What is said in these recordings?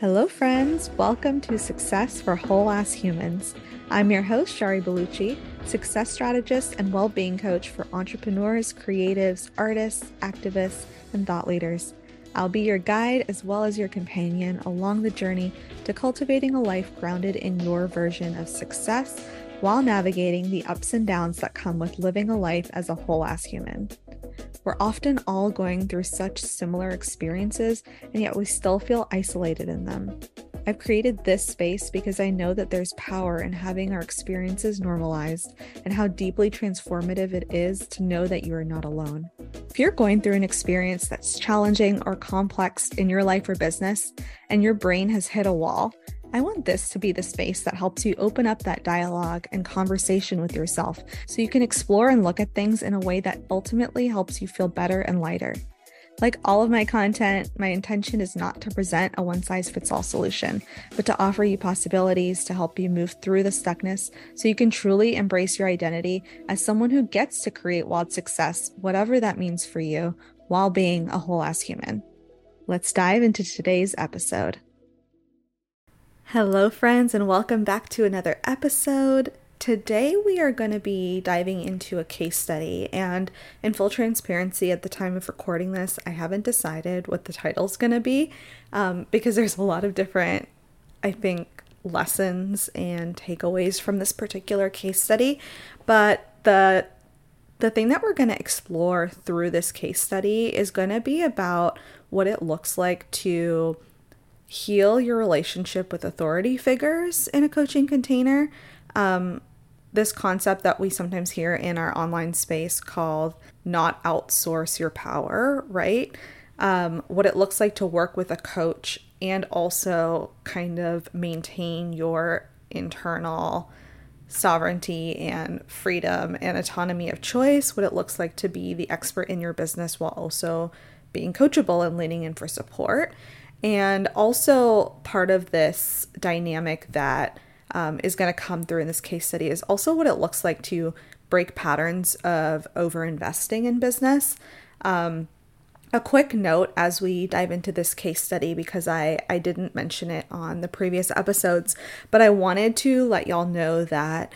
Hello, friends. Welcome to Success for Whole Ass Humans. I'm your host, Shari Balouchi, success strategist and well being coach for entrepreneurs, creatives, artists, activists, and thought leaders. I'll be your guide as well as your companion along the journey to cultivating a life grounded in your version of success while navigating the ups and downs that come with living a life as a whole ass human. We're often all going through such similar experiences, and yet we still feel isolated in them. I've created this space because I know that there's power in having our experiences normalized and how deeply transformative it is to know that you are not alone. If you're going through an experience that's challenging or complex in your life or business, and your brain has hit a wall, I want this to be the space that helps you open up that dialogue and conversation with yourself so you can explore and look at things in a way that ultimately helps you feel better and lighter. Like all of my content, my intention is not to present a one size fits all solution, but to offer you possibilities to help you move through the stuckness so you can truly embrace your identity as someone who gets to create wild success, whatever that means for you, while being a whole ass human. Let's dive into today's episode. Hello, friends, and welcome back to another episode. Today, we are going to be diving into a case study, and in full transparency, at the time of recording this, I haven't decided what the title is going to be um, because there's a lot of different, I think, lessons and takeaways from this particular case study. But the the thing that we're going to explore through this case study is going to be about what it looks like to heal your relationship with authority figures in a coaching container. Um, this concept that we sometimes hear in our online space called not outsource your power, right? Um, what it looks like to work with a coach and also kind of maintain your internal sovereignty and freedom and autonomy of choice, what it looks like to be the expert in your business while also being coachable and leaning in for support. And also, part of this dynamic that um, is going to come through in this case study is also what it looks like to break patterns of over investing in business. Um, a quick note as we dive into this case study because I, I didn't mention it on the previous episodes, but I wanted to let y'all know that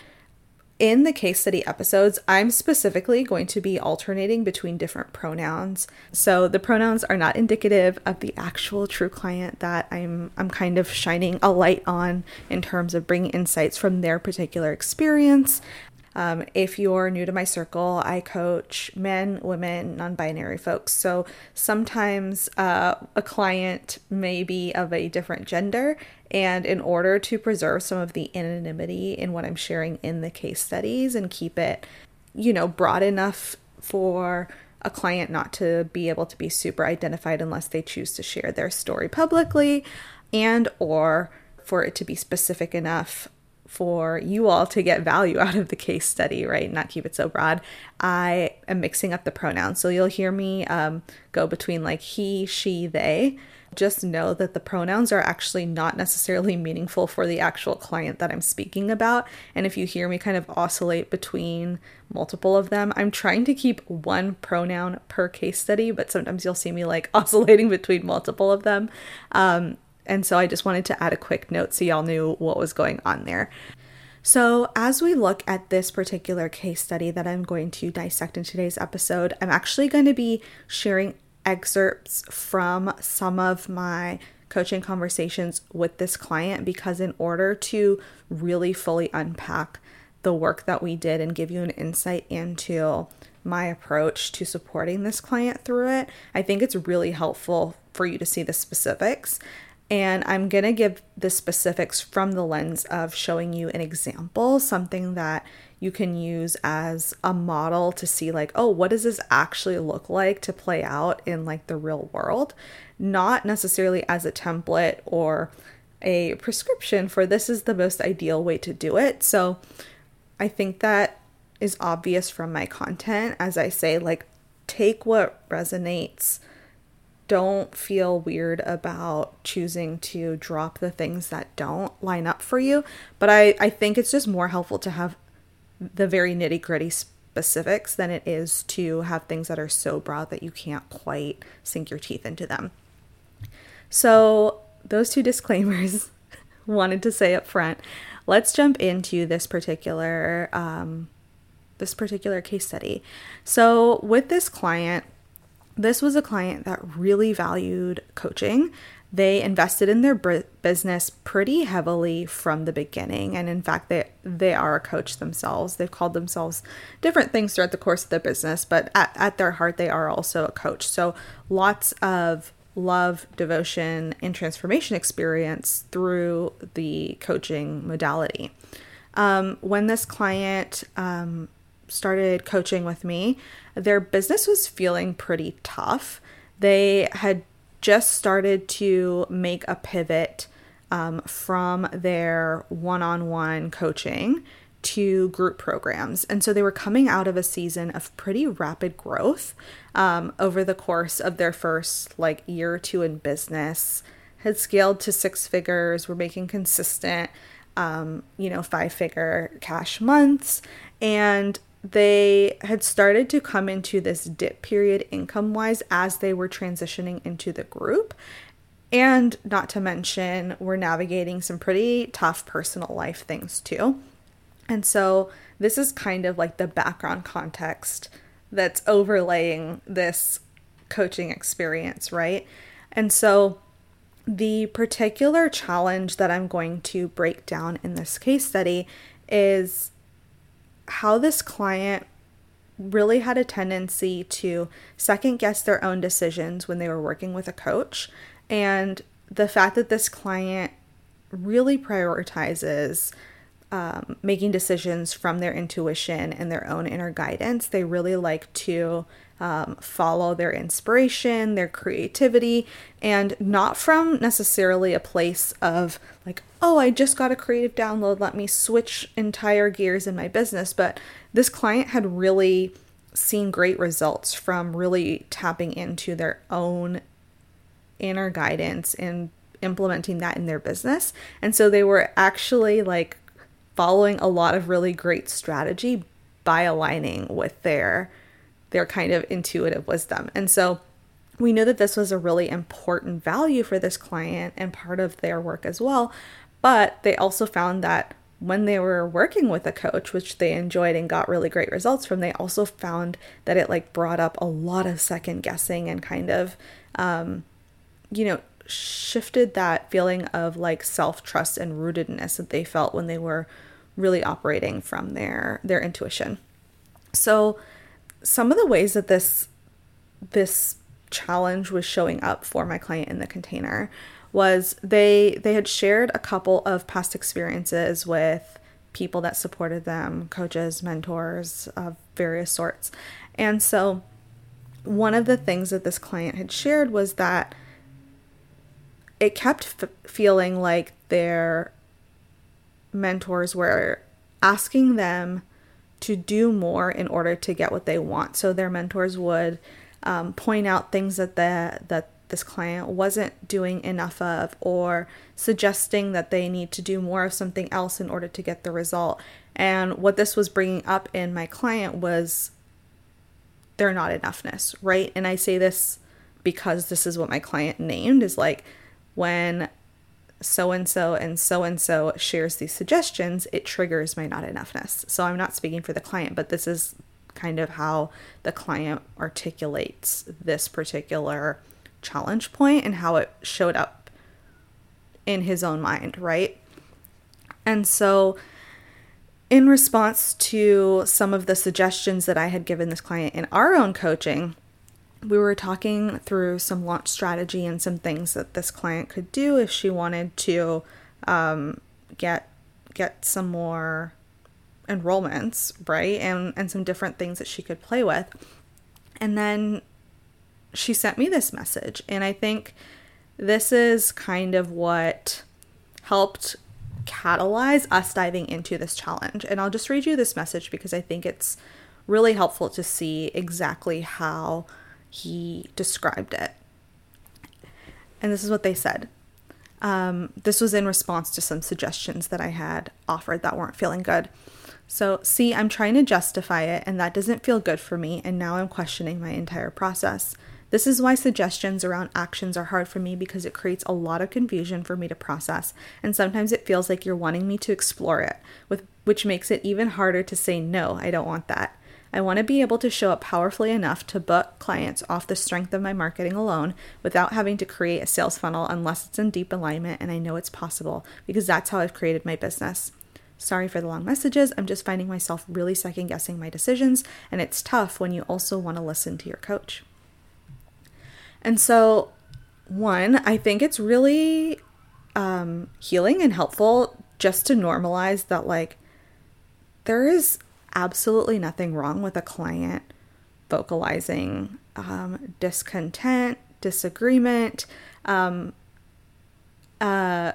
in the case study episodes, I'm specifically going to be alternating between different pronouns. So the pronouns are not indicative of the actual true client that I'm I'm kind of shining a light on in terms of bringing insights from their particular experience. Um, if you're new to my circle, I coach men, women, non binary folks. So sometimes uh, a client may be of a different gender. And in order to preserve some of the anonymity in what I'm sharing in the case studies and keep it, you know, broad enough for a client not to be able to be super identified unless they choose to share their story publicly and or for it to be specific enough for you all to get value out of the case study, right? Not keep it so broad. I am mixing up the pronouns. So you'll hear me um, go between like he, she, they. Just know that the pronouns are actually not necessarily meaningful for the actual client that I'm speaking about. And if you hear me kind of oscillate between multiple of them, I'm trying to keep one pronoun per case study, but sometimes you'll see me like oscillating between multiple of them. Um, and so I just wanted to add a quick note so y'all knew what was going on there. So, as we look at this particular case study that I'm going to dissect in today's episode, I'm actually going to be sharing excerpts from some of my coaching conversations with this client because, in order to really fully unpack the work that we did and give you an insight into my approach to supporting this client through it, I think it's really helpful for you to see the specifics. And I'm going to give the specifics from the lens of showing you an example, something that you can use as a model to see, like, oh, what does this actually look like to play out in like the real world? Not necessarily as a template or a prescription for this is the most ideal way to do it. So I think that is obvious from my content. As I say, like, take what resonates don't feel weird about choosing to drop the things that don't line up for you. But I, I think it's just more helpful to have the very nitty gritty specifics than it is to have things that are so broad that you can't quite sink your teeth into them. So, those two disclaimers wanted to say up front. Let's jump into this particular um, this particular case study. So with this client, this was a client that really valued coaching. They invested in their business pretty heavily from the beginning, and in fact, they they are a coach themselves. They've called themselves different things throughout the course of their business, but at, at their heart, they are also a coach. So lots of love, devotion, and transformation experience through the coaching modality. Um, when this client um, started coaching with me, their business was feeling pretty tough. They had just started to make a pivot um, from their one on one coaching to group programs. And so they were coming out of a season of pretty rapid growth um, over the course of their first like year or two in business, had scaled to six figures, were making consistent, um, you know, five figure cash months. And they had started to come into this dip period income wise as they were transitioning into the group. And not to mention, we're navigating some pretty tough personal life things too. And so, this is kind of like the background context that's overlaying this coaching experience, right? And so, the particular challenge that I'm going to break down in this case study is how this client really had a tendency to second guess their own decisions when they were working with a coach. And the fact that this client really prioritizes um, making decisions from their intuition and their own inner guidance. They really like to um, follow their inspiration, their creativity, and not from necessarily a place of like, oh, I just got a creative download, let me switch entire gears in my business. But this client had really seen great results from really tapping into their own inner guidance and implementing that in their business. And so they were actually like following a lot of really great strategy by aligning with their their kind of intuitive wisdom. And so we know that this was a really important value for this client and part of their work as well. But they also found that when they were working with a coach, which they enjoyed and got really great results from, they also found that it like brought up a lot of second guessing and kind of, um, you know, shifted that feeling of like self trust and rootedness that they felt when they were really operating from their their intuition. So some of the ways that this this challenge was showing up for my client in the container was they they had shared a couple of past experiences with people that supported them coaches mentors of various sorts. And so one of the things that this client had shared was that it kept f- feeling like their mentors were asking them to do more in order to get what they want. So their mentors would um, point out things that the that this client wasn't doing enough of, or suggesting that they need to do more of something else in order to get the result. And what this was bringing up in my client was their not enoughness, right? And I say this because this is what my client named is like when so and so and so and so shares these suggestions, it triggers my not enoughness. So I'm not speaking for the client, but this is kind of how the client articulates this particular challenge point and how it showed up in his own mind, right? And so, in response to some of the suggestions that I had given this client in our own coaching, we were talking through some launch strategy and some things that this client could do if she wanted to um, get get some more enrollments, right? And and some different things that she could play with. And then she sent me this message, and I think this is kind of what helped catalyze us diving into this challenge. And I'll just read you this message because I think it's really helpful to see exactly how he described it. And this is what they said. Um, this was in response to some suggestions that I had offered that weren't feeling good. So, see, I'm trying to justify it, and that doesn't feel good for me, and now I'm questioning my entire process. This is why suggestions around actions are hard for me because it creates a lot of confusion for me to process, and sometimes it feels like you're wanting me to explore it, with, which makes it even harder to say, no, I don't want that. I want to be able to show up powerfully enough to book clients off the strength of my marketing alone without having to create a sales funnel unless it's in deep alignment and I know it's possible because that's how I've created my business. Sorry for the long messages. I'm just finding myself really second guessing my decisions, and it's tough when you also want to listen to your coach. And so, one, I think it's really um, healing and helpful just to normalize that, like, there is absolutely nothing wrong with a client vocalizing um, discontent, disagreement, um, uh,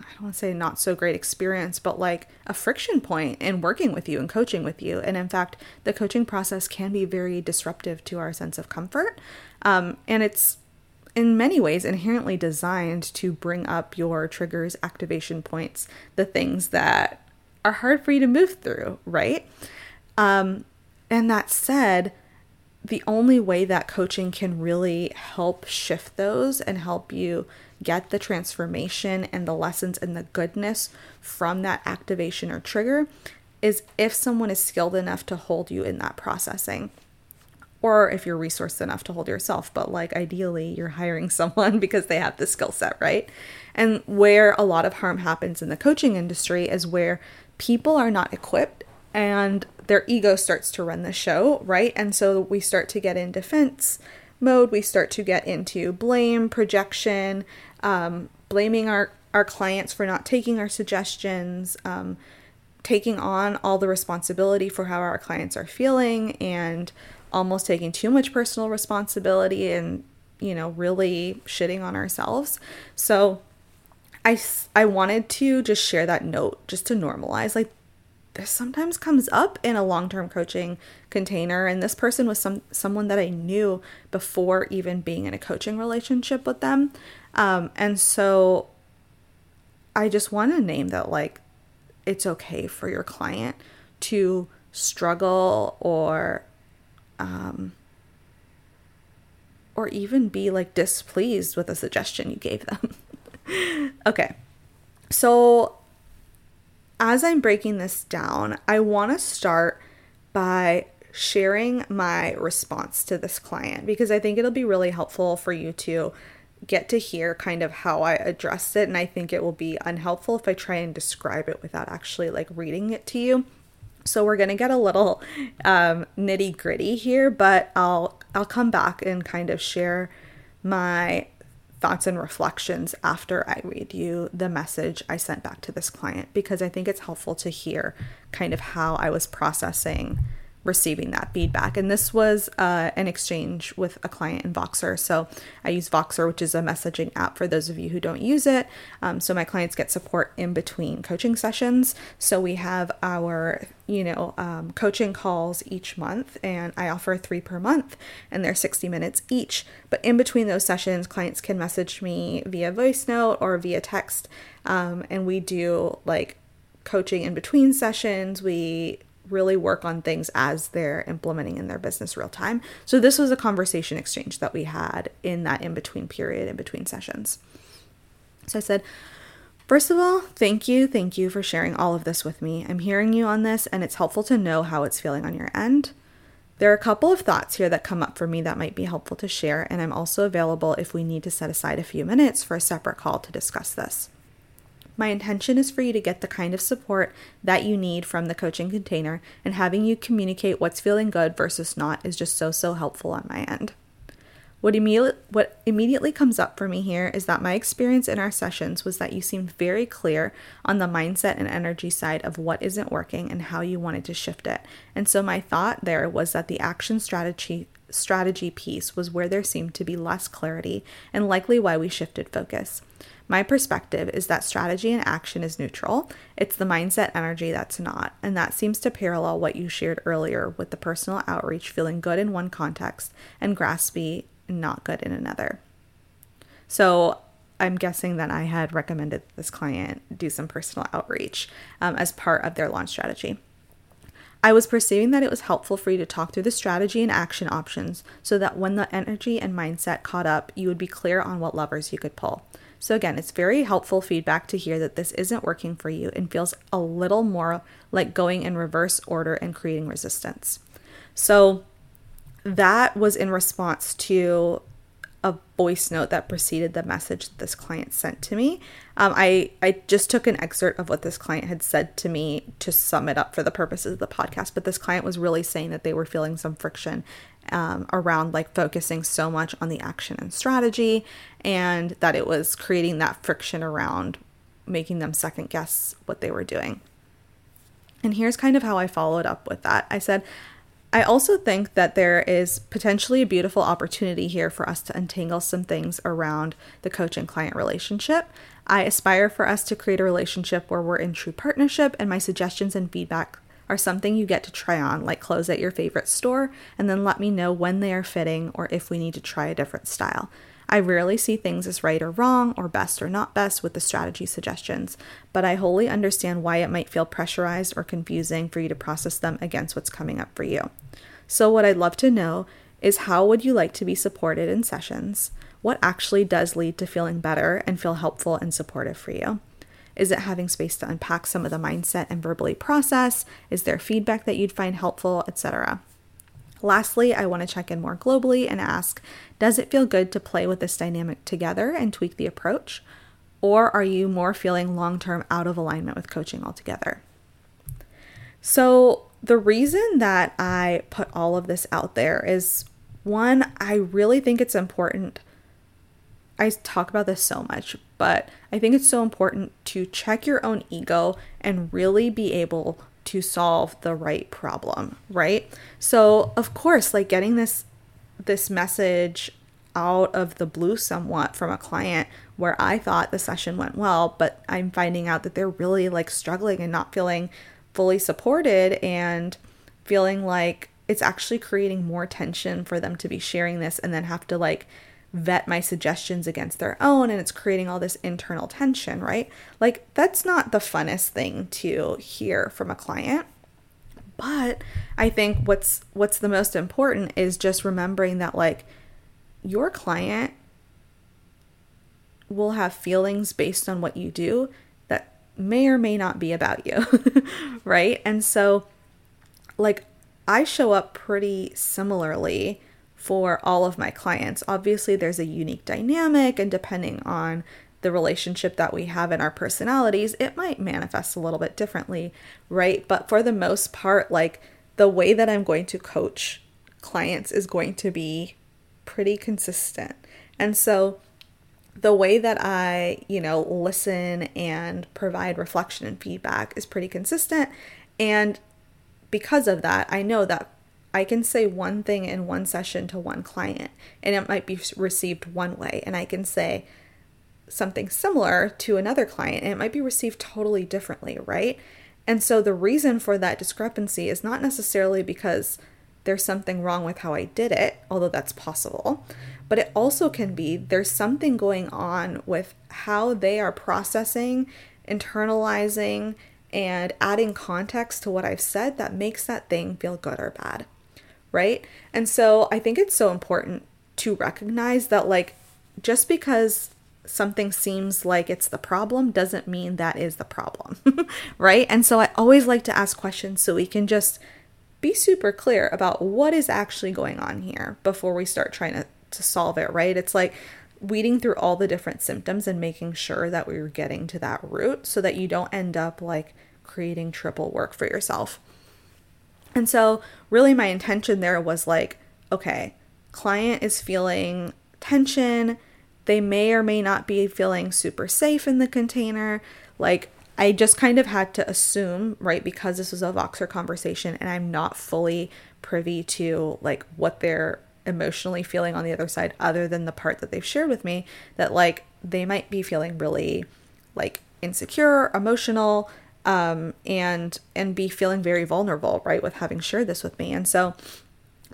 I don't want to say not so great experience, but like a friction point in working with you and coaching with you. And in fact, the coaching process can be very disruptive to our sense of comfort. Um, and it's in many ways inherently designed to bring up your triggers, activation points, the things that are hard for you to move through, right? Um, and that said, the only way that coaching can really help shift those and help you get the transformation and the lessons and the goodness from that activation or trigger is if someone is skilled enough to hold you in that processing or if you're resourced enough to hold yourself but like ideally you're hiring someone because they have the skill set right and where a lot of harm happens in the coaching industry is where people are not equipped and their ego starts to run the show right and so we start to get in defense mode we start to get into blame projection um, blaming our, our clients for not taking our suggestions, um, taking on all the responsibility for how our clients are feeling, and almost taking too much personal responsibility and, you know, really shitting on ourselves. So, I, I wanted to just share that note just to normalize like this sometimes comes up in a long-term coaching container and this person was some someone that I knew before even being in a coaching relationship with them um, and so I just want to name that like it's okay for your client to struggle or um, or even be like displeased with a suggestion you gave them. okay. So as I'm breaking this down, I want to start by sharing my response to this client because I think it'll be really helpful for you to get to hear kind of how I addressed it. And I think it will be unhelpful if I try and describe it without actually like reading it to you. So we're gonna get a little um, nitty gritty here, but I'll I'll come back and kind of share my thoughts and reflections after I read you the message I sent back to this client because I think it's helpful to hear kind of how I was processing receiving that feedback. And this was uh, an exchange with a client in Voxer. So I use Voxer, which is a messaging app for those of you who don't use it. Um, so my clients get support in between coaching sessions. So we have our, you know, um, coaching calls each month, and I offer three per month, and they're 60 minutes each. But in between those sessions, clients can message me via voice note or via text. Um, and we do like coaching in between sessions. We really work on things as they're implementing in their business real time. So this was a conversation exchange that we had in that in between period, in between sessions. So I said, First of all, thank you, thank you for sharing all of this with me. I'm hearing you on this, and it's helpful to know how it's feeling on your end. There are a couple of thoughts here that come up for me that might be helpful to share, and I'm also available if we need to set aside a few minutes for a separate call to discuss this. My intention is for you to get the kind of support that you need from the coaching container, and having you communicate what's feeling good versus not is just so, so helpful on my end. What, immediately, what immediately comes up for me here is that my experience in our sessions was that you seemed very clear on the mindset and energy side of what isn't working and how you wanted to shift it. And so my thought there was that the action strategy strategy piece was where there seemed to be less clarity and likely why we shifted focus. My perspective is that strategy and action is neutral. It's the mindset energy that's not. And that seems to parallel what you shared earlier with the personal outreach feeling good in one context and graspy not good in another. So I'm guessing that I had recommended this client do some personal outreach um, as part of their launch strategy. I was perceiving that it was helpful for you to talk through the strategy and action options so that when the energy and mindset caught up, you would be clear on what levers you could pull. So, again, it's very helpful feedback to hear that this isn't working for you and feels a little more like going in reverse order and creating resistance. So, that was in response to a voice note that preceded the message that this client sent to me. Um, I I just took an excerpt of what this client had said to me to sum it up for the purposes of the podcast. But this client was really saying that they were feeling some friction um, around like focusing so much on the action and strategy, and that it was creating that friction around making them second guess what they were doing. And here's kind of how I followed up with that. I said, I also think that there is potentially a beautiful opportunity here for us to untangle some things around the coach and client relationship. I aspire for us to create a relationship where we're in true partnership, and my suggestions and feedback are something you get to try on, like clothes at your favorite store, and then let me know when they are fitting or if we need to try a different style. I rarely see things as right or wrong, or best or not best with the strategy suggestions, but I wholly understand why it might feel pressurized or confusing for you to process them against what's coming up for you. So, what I'd love to know is how would you like to be supported in sessions? What actually does lead to feeling better and feel helpful and supportive for you? Is it having space to unpack some of the mindset and verbally process? Is there feedback that you'd find helpful, etc.? Lastly, I want to check in more globally and ask Does it feel good to play with this dynamic together and tweak the approach? Or are you more feeling long term out of alignment with coaching altogether? So, the reason that I put all of this out there is one, I really think it's important. I talk about this so much, but I think it's so important to check your own ego and really be able to solve the right problem, right? So, of course, like getting this this message out of the blue somewhat from a client where I thought the session went well, but I'm finding out that they're really like struggling and not feeling fully supported and feeling like it's actually creating more tension for them to be sharing this and then have to like vet my suggestions against their own and it's creating all this internal tension, right? Like that's not the funnest thing to hear from a client. But I think what's what's the most important is just remembering that like your client will have feelings based on what you do that may or may not be about you, right? And so like I show up pretty similarly for all of my clients. Obviously, there's a unique dynamic, and depending on the relationship that we have in our personalities, it might manifest a little bit differently, right? But for the most part, like the way that I'm going to coach clients is going to be pretty consistent. And so the way that I, you know, listen and provide reflection and feedback is pretty consistent. And because of that, I know that I can say one thing in one session to one client and it might be received one way. And I can say something similar to another client and it might be received totally differently, right? And so the reason for that discrepancy is not necessarily because there's something wrong with how I did it, although that's possible, but it also can be there's something going on with how they are processing, internalizing, and adding context to what I've said that makes that thing feel good or bad right? And so I think it's so important to recognize that, like, just because something seems like it's the problem doesn't mean that is the problem, right? And so I always like to ask questions so we can just be super clear about what is actually going on here before we start trying to, to solve it, right? It's like weeding through all the different symptoms and making sure that we're getting to that root so that you don't end up like creating triple work for yourself. And so, really, my intention there was like, okay, client is feeling tension. They may or may not be feeling super safe in the container. Like, I just kind of had to assume, right, because this was a Voxer conversation and I'm not fully privy to like what they're emotionally feeling on the other side, other than the part that they've shared with me, that like they might be feeling really like insecure, emotional, um, and and be feeling very vulnerable, right, with having shared this with me. And so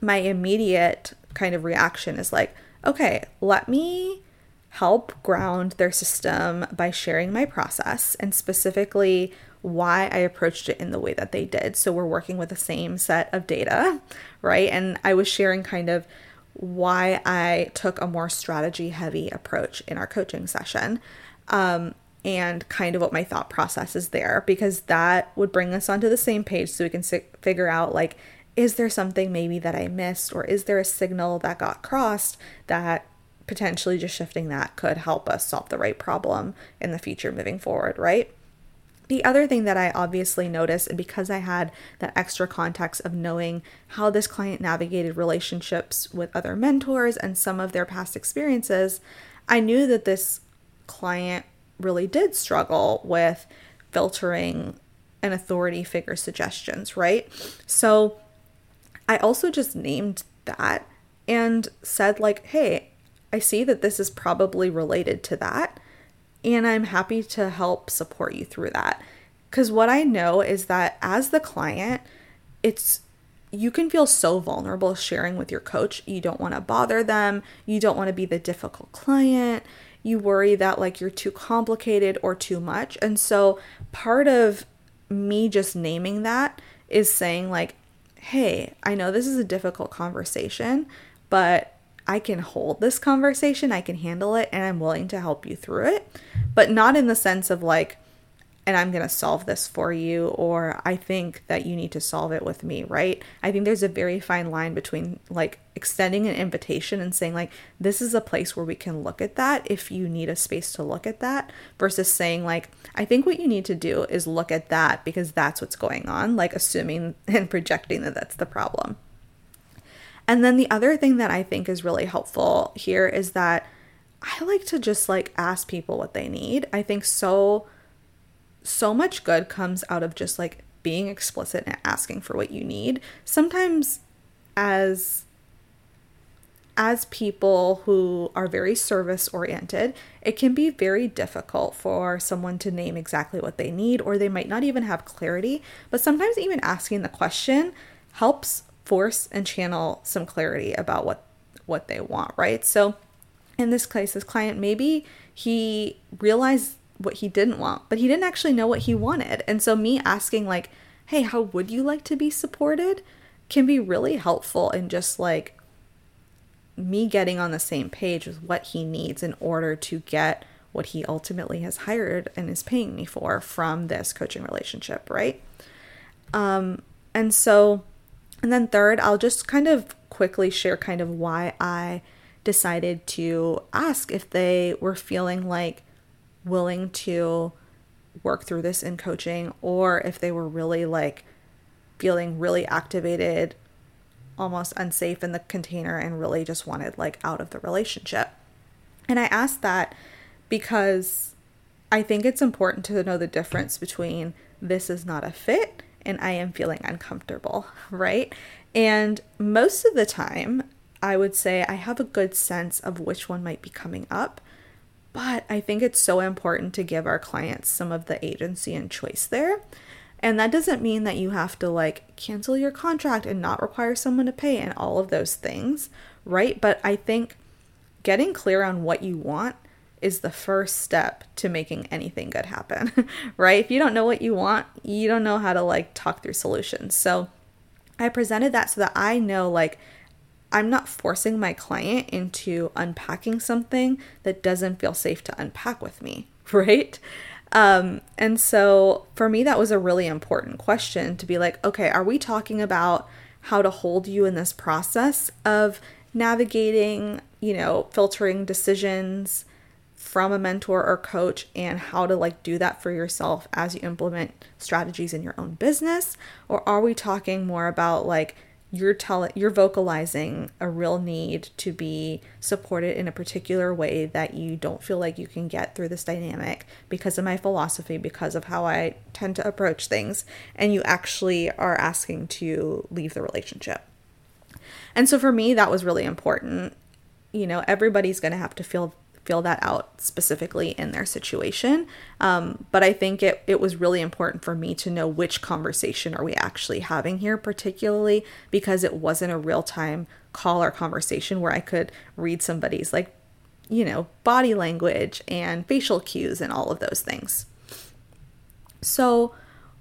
my immediate kind of reaction is like, okay, let me help ground their system by sharing my process and specifically why I approached it in the way that they did. So we're working with the same set of data, right? And I was sharing kind of why I took a more strategy heavy approach in our coaching session. Um, and kind of what my thought process is there because that would bring us onto the same page so we can si- figure out like is there something maybe that I missed or is there a signal that got crossed that potentially just shifting that could help us solve the right problem in the future moving forward, right? The other thing that I obviously noticed, and because I had that extra context of knowing how this client navigated relationships with other mentors and some of their past experiences, I knew that this client really did struggle with filtering an authority figure suggestions, right? So I also just named that and said, like, hey, I see that this is probably related to that and I'm happy to help support you through that. Because what I know is that as the client, it's you can feel so vulnerable sharing with your coach. You don't want to bother them, you don't want to be the difficult client. You worry that like you're too complicated or too much. And so part of me just naming that is saying like, "Hey, I know this is a difficult conversation, but I can hold this conversation, I can handle it, and I'm willing to help you through it. But not in the sense of like, and I'm going to solve this for you, or I think that you need to solve it with me, right? I think there's a very fine line between like extending an invitation and saying, like, this is a place where we can look at that if you need a space to look at that, versus saying, like, I think what you need to do is look at that because that's what's going on, like assuming and projecting that that's the problem. And then the other thing that I think is really helpful here is that I like to just like ask people what they need. I think so so much good comes out of just like being explicit and asking for what you need. Sometimes as as people who are very service oriented, it can be very difficult for someone to name exactly what they need, or they might not even have clarity. But sometimes, even asking the question helps force and channel some clarity about what what they want, right? So in this case, this client maybe he realized what he didn't want, but he didn't actually know what he wanted. And so me asking like, "Hey, how would you like to be supported?" can be really helpful in just like me getting on the same page with what he needs in order to get what he ultimately has hired and is paying me for from this coaching relationship, right? Um and so and then, third, I'll just kind of quickly share kind of why I decided to ask if they were feeling like willing to work through this in coaching or if they were really like feeling really activated, almost unsafe in the container, and really just wanted like out of the relationship. And I asked that because I think it's important to know the difference between this is not a fit and I am feeling uncomfortable, right? And most of the time, I would say I have a good sense of which one might be coming up. But I think it's so important to give our clients some of the agency and choice there. And that doesn't mean that you have to like cancel your contract and not require someone to pay and all of those things, right? But I think getting clear on what you want is the first step to making anything good happen, right? If you don't know what you want, you don't know how to like talk through solutions. So I presented that so that I know like I'm not forcing my client into unpacking something that doesn't feel safe to unpack with me, right? Um, and so for me, that was a really important question to be like, okay, are we talking about how to hold you in this process of navigating, you know, filtering decisions, from a mentor or coach and how to like do that for yourself as you implement strategies in your own business or are we talking more about like you're telling you're vocalizing a real need to be supported in a particular way that you don't feel like you can get through this dynamic because of my philosophy because of how I tend to approach things and you actually are asking to leave the relationship. And so for me that was really important. You know, everybody's going to have to feel feel that out specifically in their situation. Um, but I think it, it was really important for me to know which conversation are we actually having here, particularly because it wasn't a real time call or conversation where I could read somebody's like, you know, body language and facial cues and all of those things. So,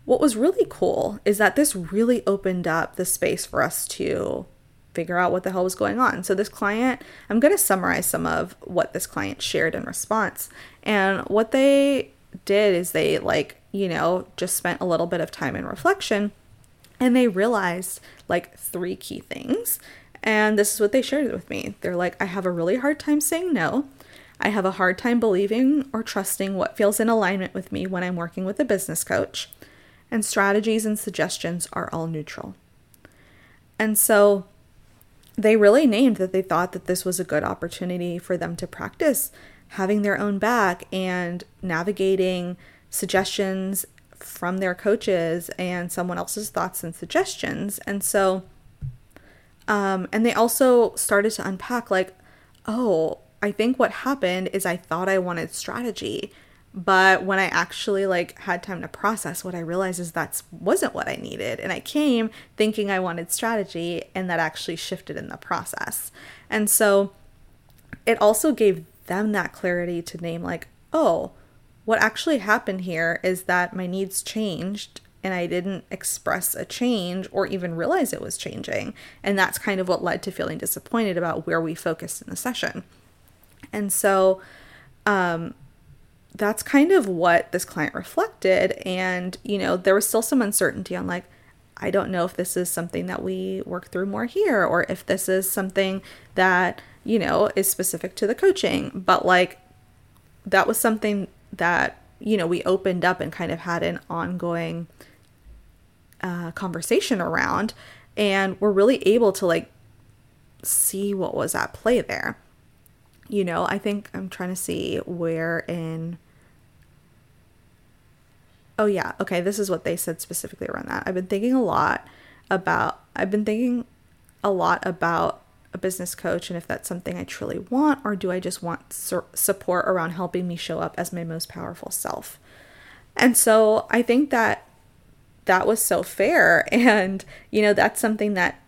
what was really cool is that this really opened up the space for us to figure out what the hell was going on. So, this client, I'm going to summarize some of what this client shared in response. And what they did is they, like, you know, just spent a little bit of time in reflection and they realized like three key things. And this is what they shared with me. They're like, I have a really hard time saying no. I have a hard time believing or trusting what feels in alignment with me when I'm working with a business coach. And strategies and suggestions are all neutral. And so they really named that they thought that this was a good opportunity for them to practice having their own back and navigating suggestions from their coaches and someone else's thoughts and suggestions. And so, um, and they also started to unpack like, oh, I think what happened is I thought I wanted strategy, but when I actually like had time to process what I realized is that wasn't what I needed. And I came thinking I wanted strategy and that actually shifted in the process. And so it also gave them that clarity to name like, oh, what actually happened here is that my needs changed and I didn't express a change or even realize it was changing. And that's kind of what led to feeling disappointed about where we focused in the session. And so um, that's kind of what this client reflected. And, you know, there was still some uncertainty on like, I don't know if this is something that we work through more here or if this is something that, you know, is specific to the coaching. But like, that was something that you know we opened up and kind of had an ongoing uh, conversation around and we're really able to like see what was at play there you know i think i'm trying to see where in oh yeah okay this is what they said specifically around that i've been thinking a lot about i've been thinking a lot about a business coach and if that's something I truly want, or do I just want sur- support around helping me show up as my most powerful self? And so I think that that was so fair. And, you know, that's something that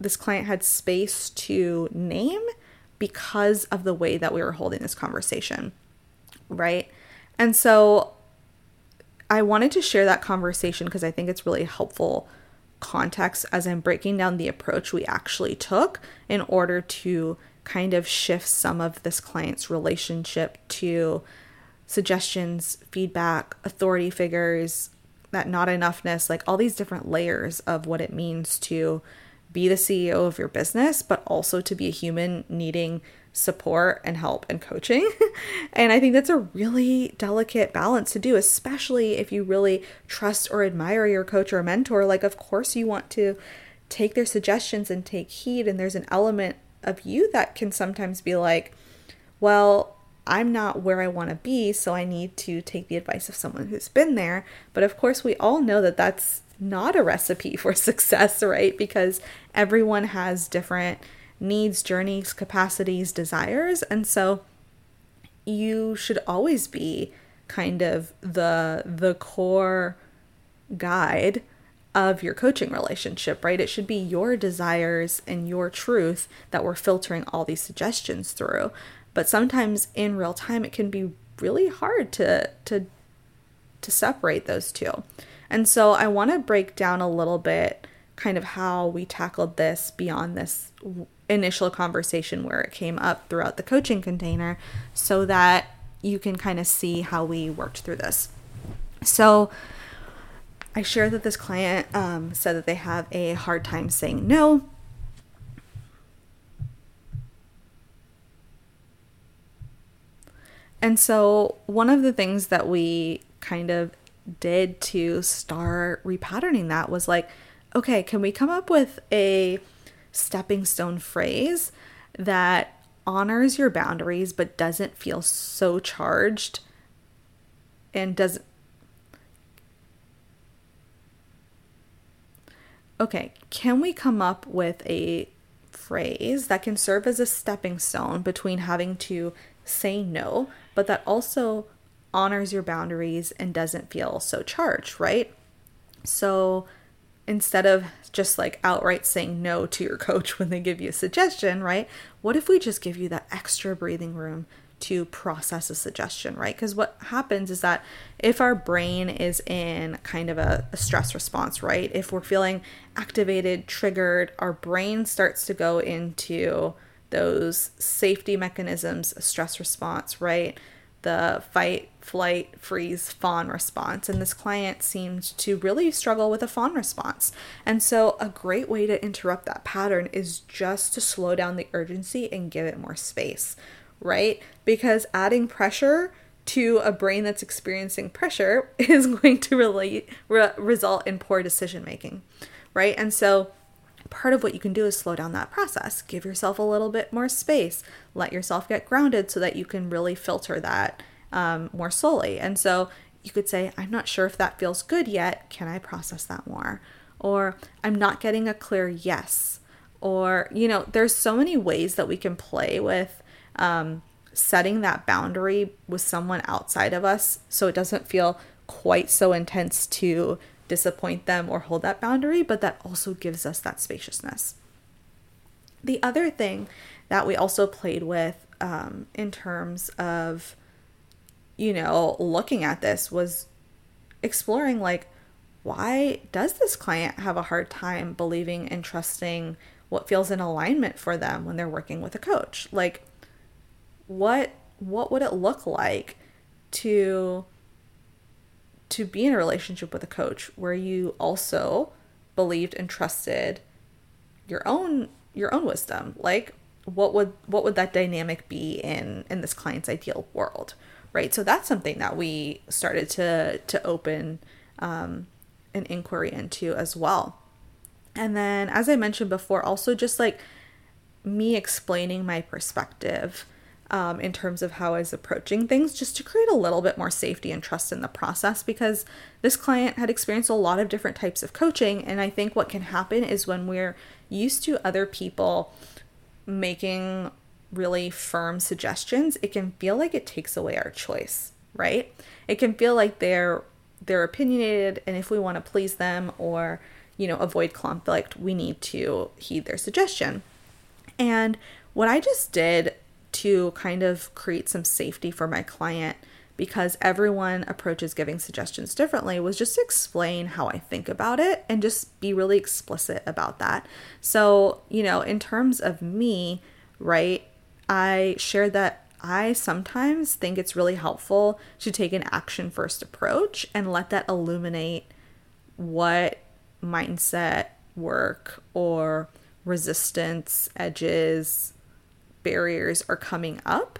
this client had space to name because of the way that we were holding this conversation. Right. And so I wanted to share that conversation because I think it's really helpful context as I'm breaking down the approach we actually took in order to kind of shift some of this client's relationship to suggestions, feedback, authority figures, that not enoughness, like all these different layers of what it means to be the CEO of your business, but also to be a human needing support and help and coaching. and I think that's a really delicate balance to do, especially if you really trust or admire your coach or mentor. Like, of course, you want to take their suggestions and take heed. And there's an element of you that can sometimes be like, well, I'm not where I want to be, so I need to take the advice of someone who's been there. But of course, we all know that that's not a recipe for success, right? Because everyone has different needs, journeys, capacities, desires. And so you should always be kind of the the core guide of your coaching relationship, right? It should be your desires and your truth that we're filtering all these suggestions through. But sometimes in real time it can be really hard to to to separate those two. And so I want to break down a little bit kind of how we tackled this beyond this initial conversation where it came up throughout the coaching container so that you can kind of see how we worked through this. So, I shared that this client um, said that they have a hard time saying no. And so, one of the things that we kind of did to start repatterning that was like, okay, can we come up with a stepping stone phrase that honors your boundaries but doesn't feel so charged and doesn't okay, can we come up with a phrase that can serve as a stepping stone between having to say no, but that also honors your boundaries and doesn't feel so charged, right? So instead of just like outright saying no to your coach when they give you a suggestion, right? What if we just give you that extra breathing room to process a suggestion, right? Because what happens is that if our brain is in kind of a, a, stress response, right? If we're feeling activated, triggered, our brain starts to go into those safety mechanisms, stress response, right? The fight, flight, freeze, fawn response. And this client seemed to really struggle with a fawn response. And so, a great way to interrupt that pattern is just to slow down the urgency and give it more space right? Because adding pressure to a brain that's experiencing pressure is going to really re- result in poor decision making, right? And so part of what you can do is slow down that process. Give yourself a little bit more space. Let yourself get grounded so that you can really filter that um, more slowly. And so you could say, I'm not sure if that feels good yet. Can I process that more? Or I'm not getting a clear yes. Or, you know, there's so many ways that we can play with um, setting that boundary with someone outside of us so it doesn't feel quite so intense to disappoint them or hold that boundary, but that also gives us that spaciousness. The other thing that we also played with um, in terms of, you know, looking at this was exploring like, why does this client have a hard time believing and trusting what feels in alignment for them when they're working with a coach? Like, what what would it look like to to be in a relationship with a coach where you also believed and trusted your own your own wisdom. Like what would what would that dynamic be in in this client's ideal world right? So that's something that we started to to open um, an inquiry into as well. And then as i mentioned before also just like me explaining my perspective um, in terms of how I was approaching things, just to create a little bit more safety and trust in the process because this client had experienced a lot of different types of coaching. And I think what can happen is when we're used to other people making really firm suggestions, it can feel like it takes away our choice, right? It can feel like they're they're opinionated and if we want to please them or you know avoid conflict we need to heed their suggestion and what i just did to kind of create some safety for my client because everyone approaches giving suggestions differently was just to explain how I think about it and just be really explicit about that. So, you know, in terms of me, right, I shared that I sometimes think it's really helpful to take an action first approach and let that illuminate what mindset work or resistance edges barriers are coming up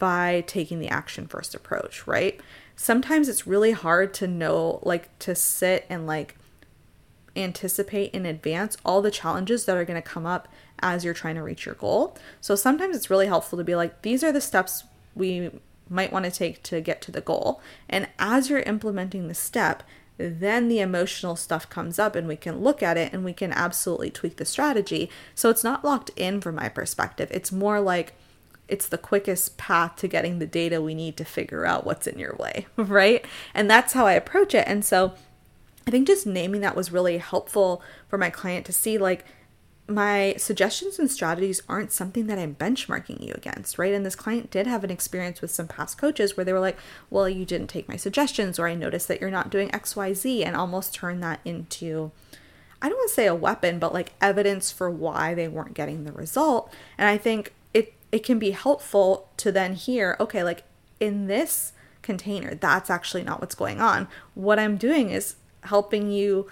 by taking the action first approach, right? Sometimes it's really hard to know, like, to sit and like anticipate in advance all the challenges that are going to come up as you're trying to reach your goal. So sometimes it's really helpful to be like, these are the steps we might want to take to get to the goal. And as you're implementing the step, then the emotional stuff comes up and we can look at it and we can absolutely tweak the strategy. So it's not locked in from my perspective. It's more like it's the quickest path to getting the data we need to figure out what's in your way, right? And that's how I approach it. And so I think just naming that was really helpful for my client to see like my suggestions and strategies aren't something that I'm benchmarking you against, right? And this client did have an experience with some past coaches where they were like, well, you didn't take my suggestions, or I noticed that you're not doing XYZ, and almost turn that into, I don't want to say a weapon, but like evidence for why they weren't getting the result. And I think it, it can be helpful to then hear, okay, like in this container, that's actually not what's going on. What I'm doing is helping you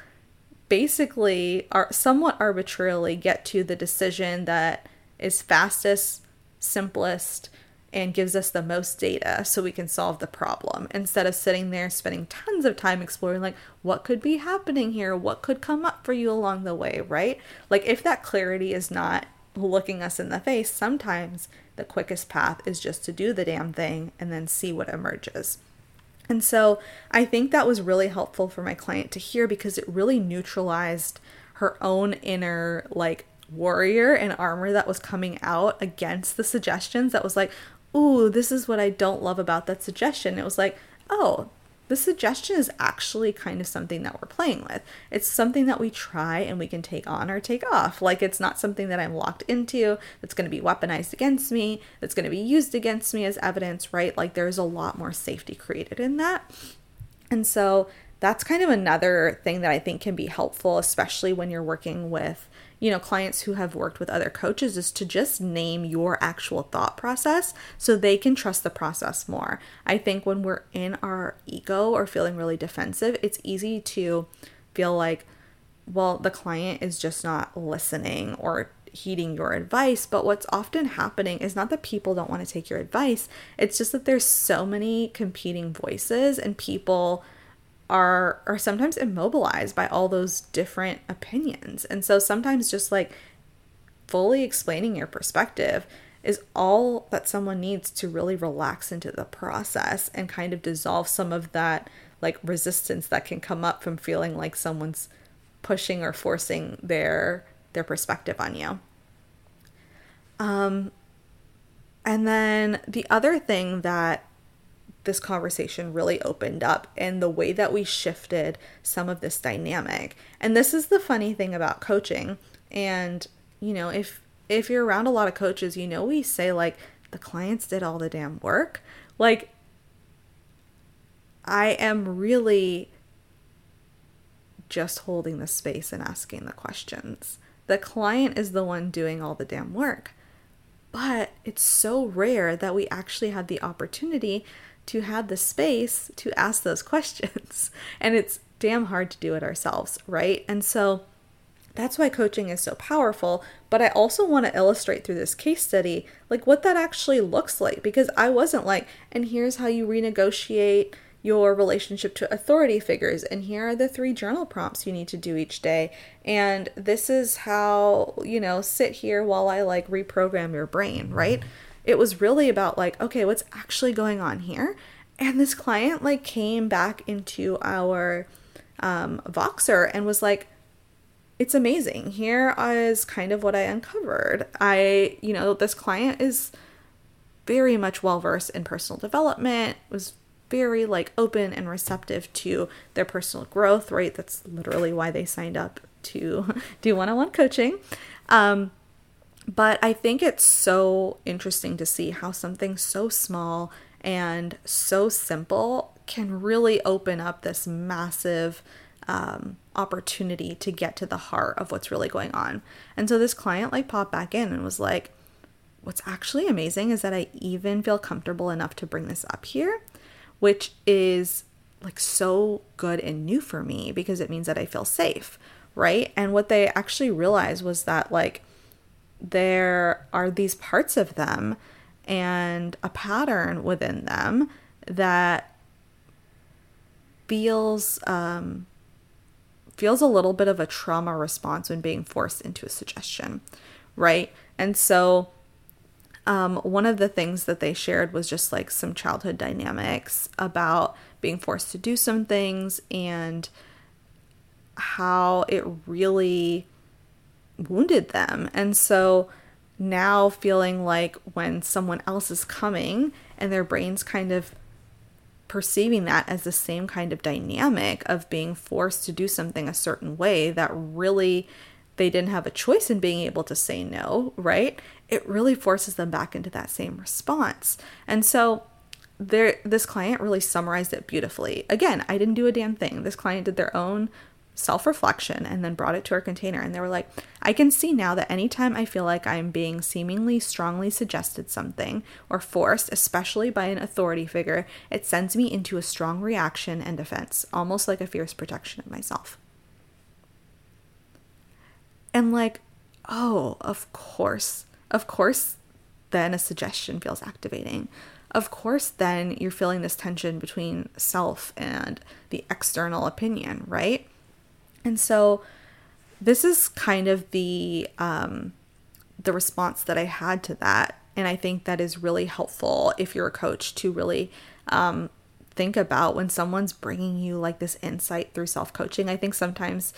basically are somewhat arbitrarily get to the decision that is fastest, simplest, and gives us the most data so we can solve the problem. Instead of sitting there spending tons of time exploring like what could be happening here? What could come up for you along the way right? Like if that clarity is not looking us in the face sometimes the quickest path is just to do the damn thing and then see what emerges and so I think that was really helpful for my client to hear because it really neutralized her own inner like warrior and armor that was coming out against the suggestions that was like, ooh, this is what I don't love about that suggestion. It was like, oh, the suggestion is actually kind of something that we're playing with. It's something that we try and we can take on or take off. Like it's not something that I'm locked into that's going to be weaponized against me, that's going to be used against me as evidence, right? Like there's a lot more safety created in that. And so that's kind of another thing that I think can be helpful, especially when you're working with you know, clients who have worked with other coaches is to just name your actual thought process so they can trust the process more. I think when we're in our ego or feeling really defensive, it's easy to feel like, well, the client is just not listening or heeding your advice. But what's often happening is not that people don't want to take your advice, it's just that there's so many competing voices and people are are sometimes immobilized by all those different opinions. And so sometimes just like fully explaining your perspective is all that someone needs to really relax into the process and kind of dissolve some of that like resistance that can come up from feeling like someone's pushing or forcing their their perspective on you. Um and then the other thing that this conversation really opened up and the way that we shifted some of this dynamic. And this is the funny thing about coaching. And, you know, if if you're around a lot of coaches, you know we say like the clients did all the damn work. Like I am really just holding the space and asking the questions. The client is the one doing all the damn work. But it's so rare that we actually had the opportunity to have the space to ask those questions. And it's damn hard to do it ourselves, right? And so that's why coaching is so powerful. But I also want to illustrate through this case study, like what that actually looks like, because I wasn't like, and here's how you renegotiate your relationship to authority figures, and here are the three journal prompts you need to do each day, and this is how, you know, sit here while I like reprogram your brain, right? It was really about like, okay, what's actually going on here? And this client like came back into our um, Voxer and was like, it's amazing. Here is kind of what I uncovered. I, you know, this client is very much well versed in personal development, was very like open and receptive to their personal growth, right? That's literally why they signed up to do one on one coaching. Um, but I think it's so interesting to see how something so small and so simple can really open up this massive um, opportunity to get to the heart of what's really going on. And so this client like popped back in and was like, What's actually amazing is that I even feel comfortable enough to bring this up here, which is like so good and new for me because it means that I feel safe, right? And what they actually realized was that like there are these parts of them and a pattern within them that feels um, feels a little bit of a trauma response when being forced into a suggestion, right? And so um, one of the things that they shared was just like some childhood dynamics about being forced to do some things and how it really wounded them. And so now feeling like when someone else is coming and their brain's kind of perceiving that as the same kind of dynamic of being forced to do something a certain way that really they didn't have a choice in being able to say no, right? It really forces them back into that same response. And so there this client really summarized it beautifully. Again, I didn't do a damn thing. This client did their own self reflection and then brought it to our container. And they were like, I can see now that anytime I feel like I'm being seemingly strongly suggested something or forced, especially by an authority figure, it sends me into a strong reaction and defense, almost like a fierce protection of myself. And like, oh, of course, of course, then a suggestion feels activating. Of course, then you're feeling this tension between self and the external opinion, right? And so this is kind of the um, the response that I had to that, and I think that is really helpful if you're a coach to really um, think about when someone's bringing you like this insight through self coaching. I think sometimes,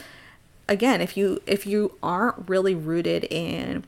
again, if you if you aren't really rooted in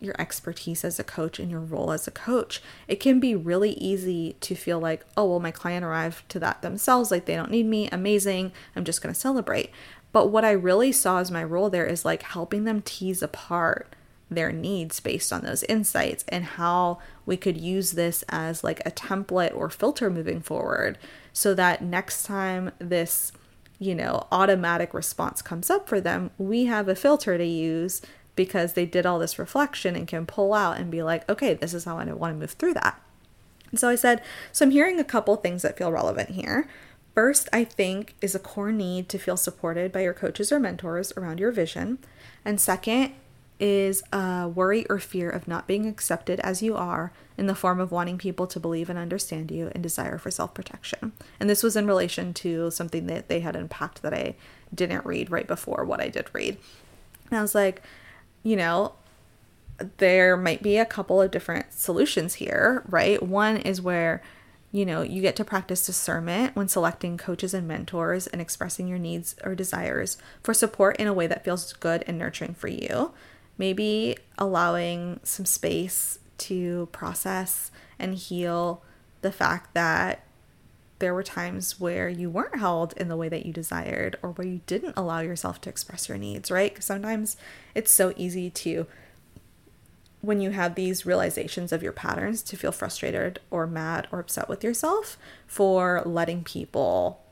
your expertise as a coach and your role as a coach. It can be really easy to feel like, oh, well, my client arrived to that themselves. Like they don't need me. Amazing. I'm just going to celebrate. But what I really saw as my role there is like helping them tease apart their needs based on those insights and how we could use this as like a template or filter moving forward so that next time this you know automatic response comes up for them we have a filter to use because they did all this reflection and can pull out and be like okay this is how i want to move through that. And so i said so i'm hearing a couple things that feel relevant here First, I think, is a core need to feel supported by your coaches or mentors around your vision. And second, is a worry or fear of not being accepted as you are in the form of wanting people to believe and understand you and desire for self protection. And this was in relation to something that they had unpacked that I didn't read right before what I did read. And I was like, you know, there might be a couple of different solutions here, right? One is where you know, you get to practice discernment when selecting coaches and mentors and expressing your needs or desires for support in a way that feels good and nurturing for you maybe allowing some space to process and heal the fact that there were times where you weren't held in the way that you desired or where you didn't allow yourself to express your needs, right? Because sometimes it's so easy to, when you have these realizations of your patterns, to feel frustrated or mad or upset with yourself for letting people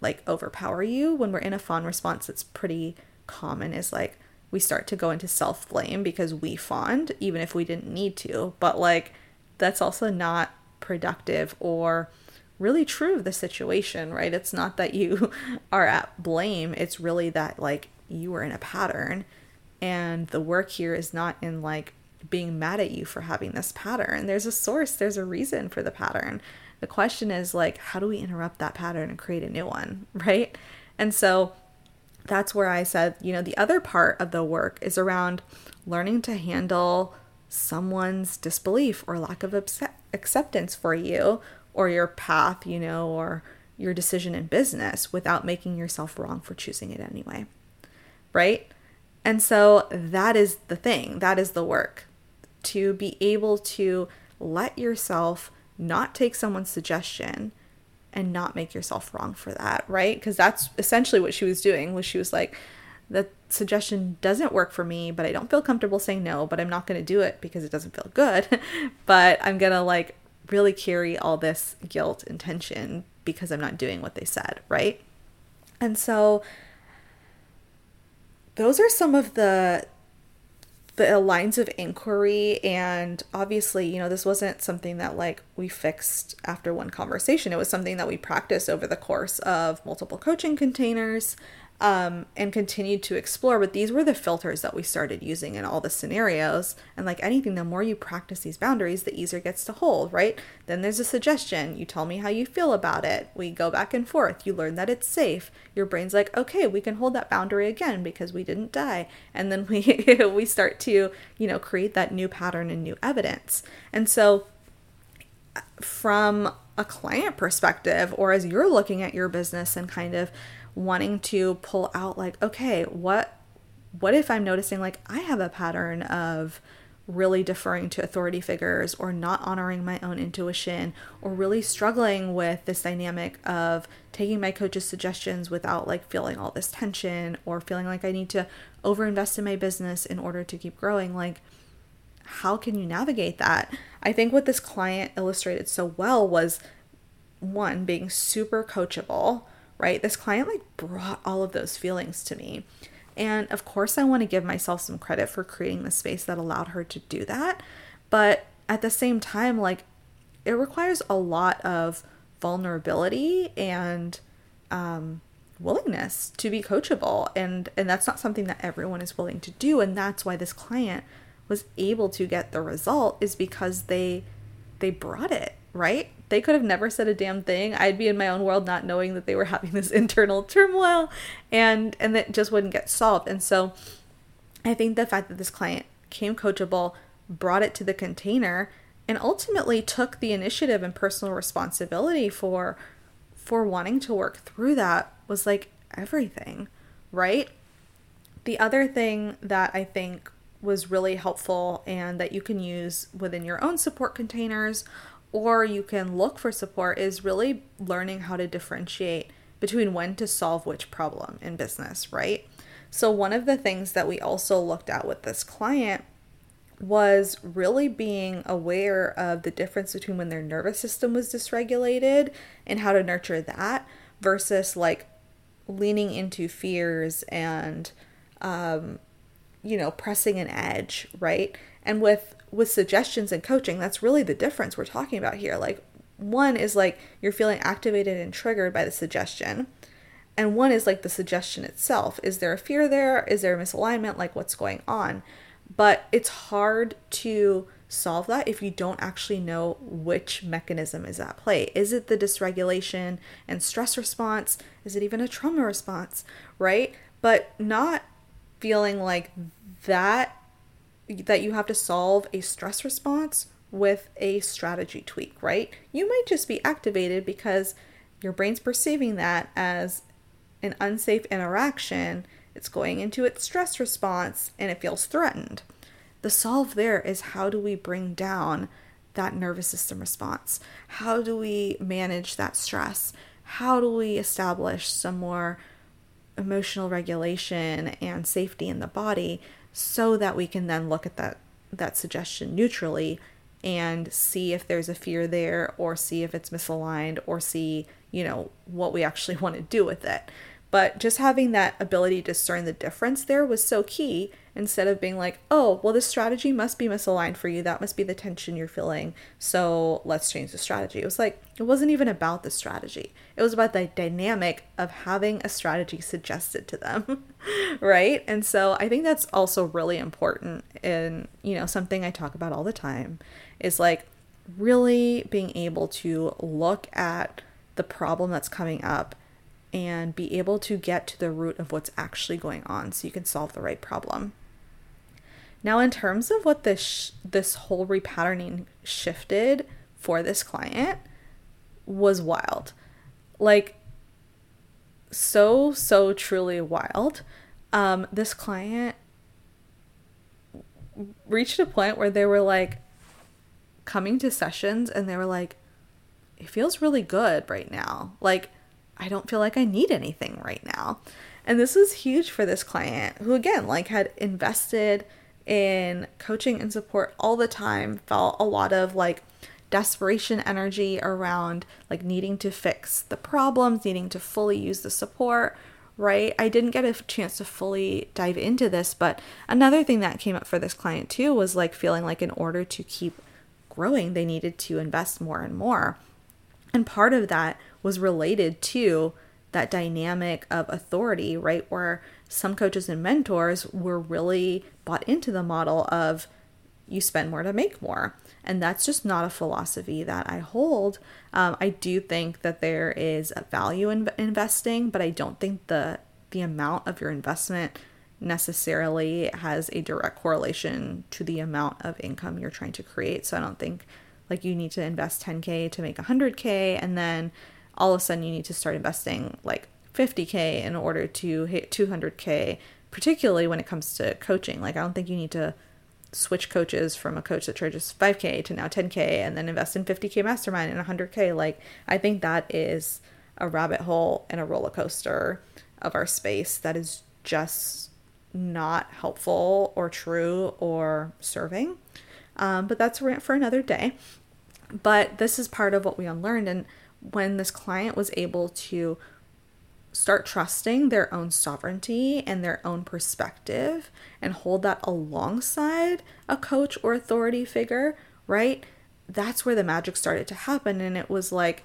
like overpower you. When we're in a fawn response, it's pretty common is like, we start to go into self blame because we fawned, even if we didn't need to. But like, that's also not productive or really true of the situation, right? It's not that you are at blame, it's really that like you were in a pattern. And the work here is not in like being mad at you for having this pattern. There's a source, there's a reason for the pattern. The question is like, how do we interrupt that pattern and create a new one, right? And so that's where I said, you know, the other part of the work is around learning to handle someone's disbelief or lack of acceptance for you or your path, you know, or your decision in business without making yourself wrong for choosing it anyway. Right? And so that is the thing, that is the work to be able to let yourself not take someone's suggestion and not make yourself wrong for that, right? Because that's essentially what she was doing was she was like the suggestion doesn't work for me, but I don't feel comfortable saying no, but I'm not going to do it because it doesn't feel good. but I'm going to like really carry all this guilt and tension because I'm not doing what they said, right? And so those are some of the the lines of inquiry and obviously you know this wasn't something that like we fixed after one conversation. It was something that we practiced over the course of multiple coaching containers um, and continued to explore. But these were the filters that we started using in all the scenarios. And like anything, the more you practice these boundaries, the easier it gets to hold, right? Then there's a suggestion. You tell me how you feel about it. We go back and forth. You learn that it's safe. Your brain's like, okay, we can hold that boundary again because we didn't die. And then we we start to, you know, create that new pattern and new evidence. And so from a client perspective or as you're looking at your business and kind of wanting to pull out like okay what what if i'm noticing like i have a pattern of really deferring to authority figures or not honoring my own intuition or really struggling with this dynamic of taking my coach's suggestions without like feeling all this tension or feeling like I need to overinvest in my business in order to keep growing like how can you navigate that? I think what this client illustrated so well was one being super coachable right? This client like brought all of those feelings to me. And of course, I want to give myself some credit for creating the space that allowed her to do that. But at the same time, like it requires a lot of vulnerability and um, willingness to be coachable. And, and that's not something that everyone is willing to do. And that's why this client was able to get the result is because they they brought it right they could have never said a damn thing. I'd be in my own world not knowing that they were having this internal turmoil and and that just wouldn't get solved. And so I think the fact that this client came coachable, brought it to the container and ultimately took the initiative and personal responsibility for for wanting to work through that was like everything, right? The other thing that I think was really helpful and that you can use within your own support containers or you can look for support is really learning how to differentiate between when to solve which problem in business, right? So, one of the things that we also looked at with this client was really being aware of the difference between when their nervous system was dysregulated and how to nurture that versus like leaning into fears and um, you know pressing an edge right and with with suggestions and coaching that's really the difference we're talking about here like one is like you're feeling activated and triggered by the suggestion and one is like the suggestion itself is there a fear there is there a misalignment like what's going on but it's hard to solve that if you don't actually know which mechanism is at play. Is it the dysregulation and stress response? Is it even a trauma response? Right? But not feeling like that that you have to solve a stress response with a strategy tweak, right? You might just be activated because your brain's perceiving that as an unsafe interaction it's going into its stress response and it feels threatened. The solve there is how do we bring down that nervous system response? How do we manage that stress? How do we establish some more emotional regulation and safety in the body so that we can then look at that that suggestion neutrally and see if there's a fear there or see if it's misaligned or see, you know, what we actually want to do with it. But just having that ability to discern the difference there was so key instead of being like, oh, well, this strategy must be misaligned for you. That must be the tension you're feeling. So let's change the strategy. It was like, it wasn't even about the strategy, it was about the dynamic of having a strategy suggested to them. right. And so I think that's also really important. And, you know, something I talk about all the time is like really being able to look at the problem that's coming up and be able to get to the root of what's actually going on so you can solve the right problem. Now, in terms of what this sh- this whole repatterning shifted for this client was wild. Like so so truly wild. Um this client reached a point where they were like coming to sessions and they were like it feels really good right now. Like I don't feel like I need anything right now. And this was huge for this client who, again, like had invested in coaching and support all the time, felt a lot of like desperation energy around like needing to fix the problems, needing to fully use the support, right? I didn't get a chance to fully dive into this, but another thing that came up for this client too was like feeling like in order to keep growing, they needed to invest more and more. And part of that was related to that dynamic of authority, right? Where some coaches and mentors were really bought into the model of you spend more to make more. And that's just not a philosophy that I hold. Um, I do think that there is a value in investing, but I don't think the the amount of your investment necessarily has a direct correlation to the amount of income you're trying to create. So I don't think like you need to invest 10k to make 100k and then all of a sudden you need to start investing like 50k in order to hit 200k particularly when it comes to coaching. Like i don't think you need to switch coaches from a coach that charges 5k to now 10k and then invest in 50k mastermind and 100k like i think that is a rabbit hole and a roller coaster of our space that is just not helpful or true or serving. Um, but that's rant for another day. But this is part of what we unlearned and when this client was able to start trusting their own sovereignty and their own perspective and hold that alongside a coach or authority figure, right? That's where the magic started to happen. And it was like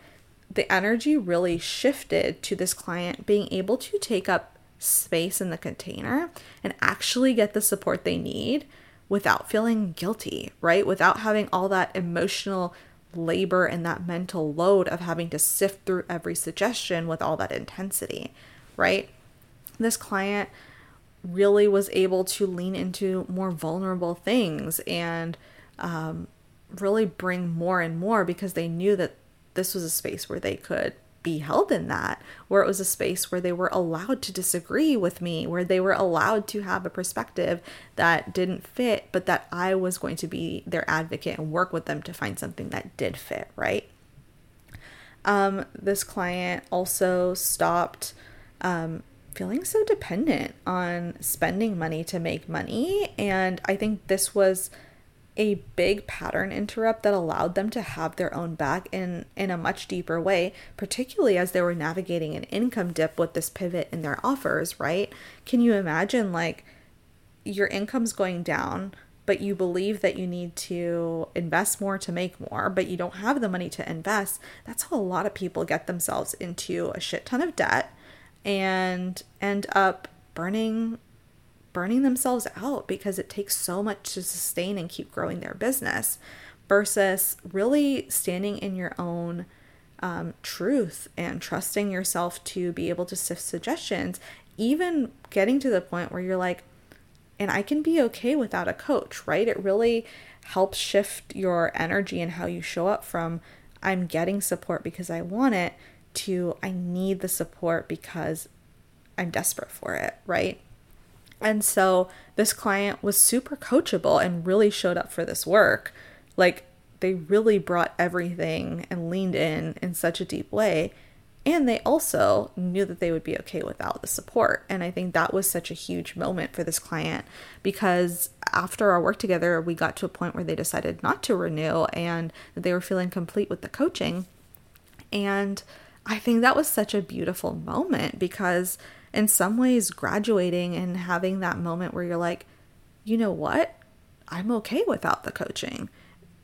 the energy really shifted to this client being able to take up space in the container and actually get the support they need without feeling guilty, right? Without having all that emotional labor and that mental load of having to sift through every suggestion with all that intensity, right? This client really was able to lean into more vulnerable things and um, really bring more and more because they knew that this was a space where they could be held in that, where it was a space where they were allowed to disagree with me, where they were allowed to have a perspective that didn't fit, but that I was going to be their advocate and work with them to find something that did fit, right? Um, this client also stopped um, feeling so dependent on spending money to make money. And I think this was a big pattern interrupt that allowed them to have their own back in in a much deeper way particularly as they were navigating an income dip with this pivot in their offers right? Can you imagine like your income's going down but you believe that you need to invest more to make more but you don't have the money to invest? That's how a lot of people get themselves into a shit ton of debt and end up burning burning themselves out because it takes so much to sustain and keep growing their business versus really standing in your own um, truth and trusting yourself to be able to sift suggestions, even getting to the point where you're like, and I can be okay without a coach, right? It really helps shift your energy and how you show up from I'm getting support because I want it to I need the support because I'm desperate for it, right? And so this client was super coachable and really showed up for this work. Like they really brought everything and leaned in in such a deep way. And they also knew that they would be okay without the support. And I think that was such a huge moment for this client because after our work together, we got to a point where they decided not to renew and that they were feeling complete with the coaching. And I think that was such a beautiful moment because in some ways graduating and having that moment where you're like, you know what? I'm okay without the coaching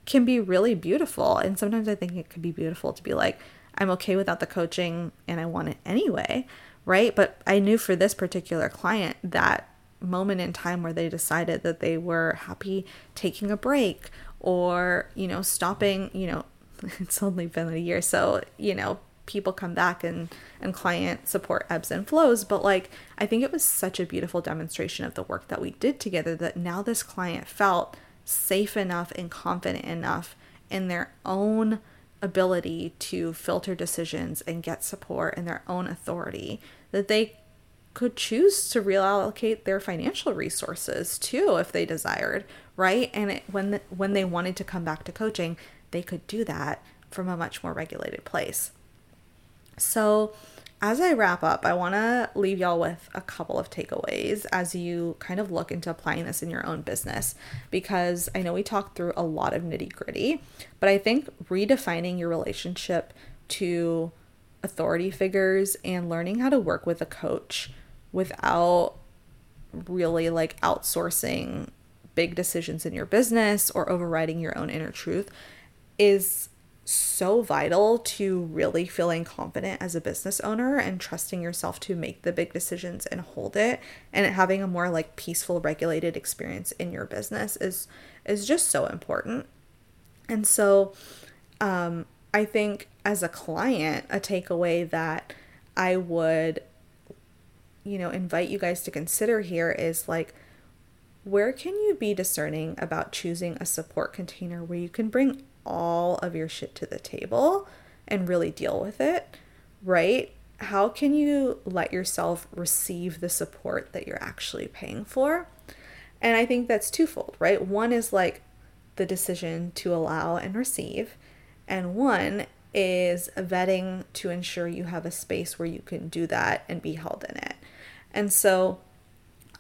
can be really beautiful. And sometimes I think it could be beautiful to be like, I'm okay without the coaching and I want it anyway, right? But I knew for this particular client that moment in time where they decided that they were happy taking a break or, you know, stopping, you know, it's only been a year, so, you know, people come back and and client support ebbs and flows. But like i think it was such a beautiful demonstration of the work that we did together that now this client felt safe enough and confident enough in their own ability to filter decisions and get support and their own authority that they could choose to reallocate their financial resources too if they desired right? And it, when the, when they wanted to come back to coaching they could do that from a much more regulated place so, as I wrap up, I want to leave y'all with a couple of takeaways as you kind of look into applying this in your own business because I know we talked through a lot of nitty gritty, but I think redefining your relationship to authority figures and learning how to work with a coach without really like outsourcing big decisions in your business or overriding your own inner truth is so vital to really feeling confident as a business owner and trusting yourself to make the big decisions and hold it and having a more like peaceful regulated experience in your business is is just so important. And so um I think as a client a takeaway that I would you know invite you guys to consider here is like where can you be discerning about choosing a support container where you can bring all of your shit to the table and really deal with it, right? How can you let yourself receive the support that you're actually paying for? And I think that's twofold, right? One is like the decision to allow and receive, and one is vetting to ensure you have a space where you can do that and be held in it. And so